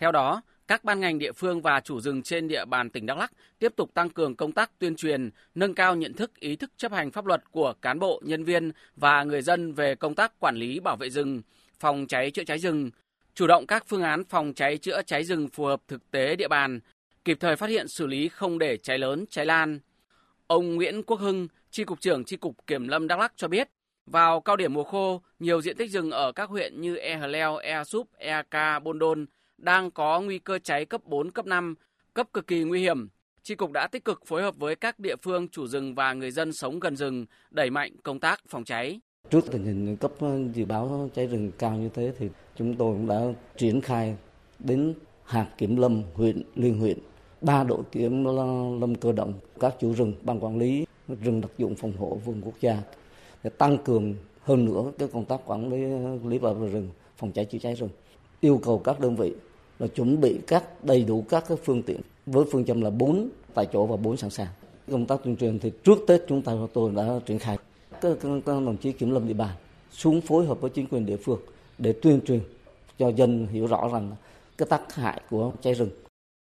Theo đó, các ban ngành địa phương và chủ rừng trên địa bàn tỉnh Đắk Lắk tiếp tục tăng cường công tác tuyên truyền, nâng cao nhận thức, ý thức chấp hành pháp luật của cán bộ, nhân viên và người dân về công tác quản lý bảo vệ rừng, phòng cháy chữa cháy rừng, chủ động các phương án phòng cháy chữa cháy rừng phù hợp thực tế địa bàn, kịp thời phát hiện xử lý không để cháy lớn, cháy lan. Ông Nguyễn Quốc Hưng, Tri cục trưởng Tri cục Kiểm lâm Đắk Lắk cho biết, vào cao điểm mùa khô, nhiều diện tích rừng ở các huyện như E Hờ Leo, E Súp, E Ca, Bôn Đôn đang có nguy cơ cháy cấp 4, cấp 5, cấp cực kỳ nguy hiểm. Tri cục đã tích cực phối hợp với các địa phương chủ rừng và người dân sống gần rừng đẩy mạnh công tác phòng cháy. Trước tình hình cấp ờ, dự báo cháy rừng cao như thế thì chúng tôi cũng đã triển khai đến hạt kiểm lâm huyện, liên huyện, ba đội kiểm lâm cơ động, các chủ rừng, ban quản lý rừng đặc dụng phòng hộ vườn quốc gia để tăng cường hơn nữa cái công tác quản lý ờ, lý bảo vệ rừng, phòng cháy chữa cháy rừng. Yêu cầu các đơn vị là chuẩn bị các đầy đủ các cái phương tiện với phương châm là bốn tại chỗ và bốn sẵn sàng. Công tác tuyên truyền thì trước Tết chúng ta tôi đã triển khai các, các, các đồng chí kiểm lâm địa bàn xuống phối hợp với chính quyền địa phương để tuyên truyền cho dân hiểu rõ rằng cái tác hại của cháy rừng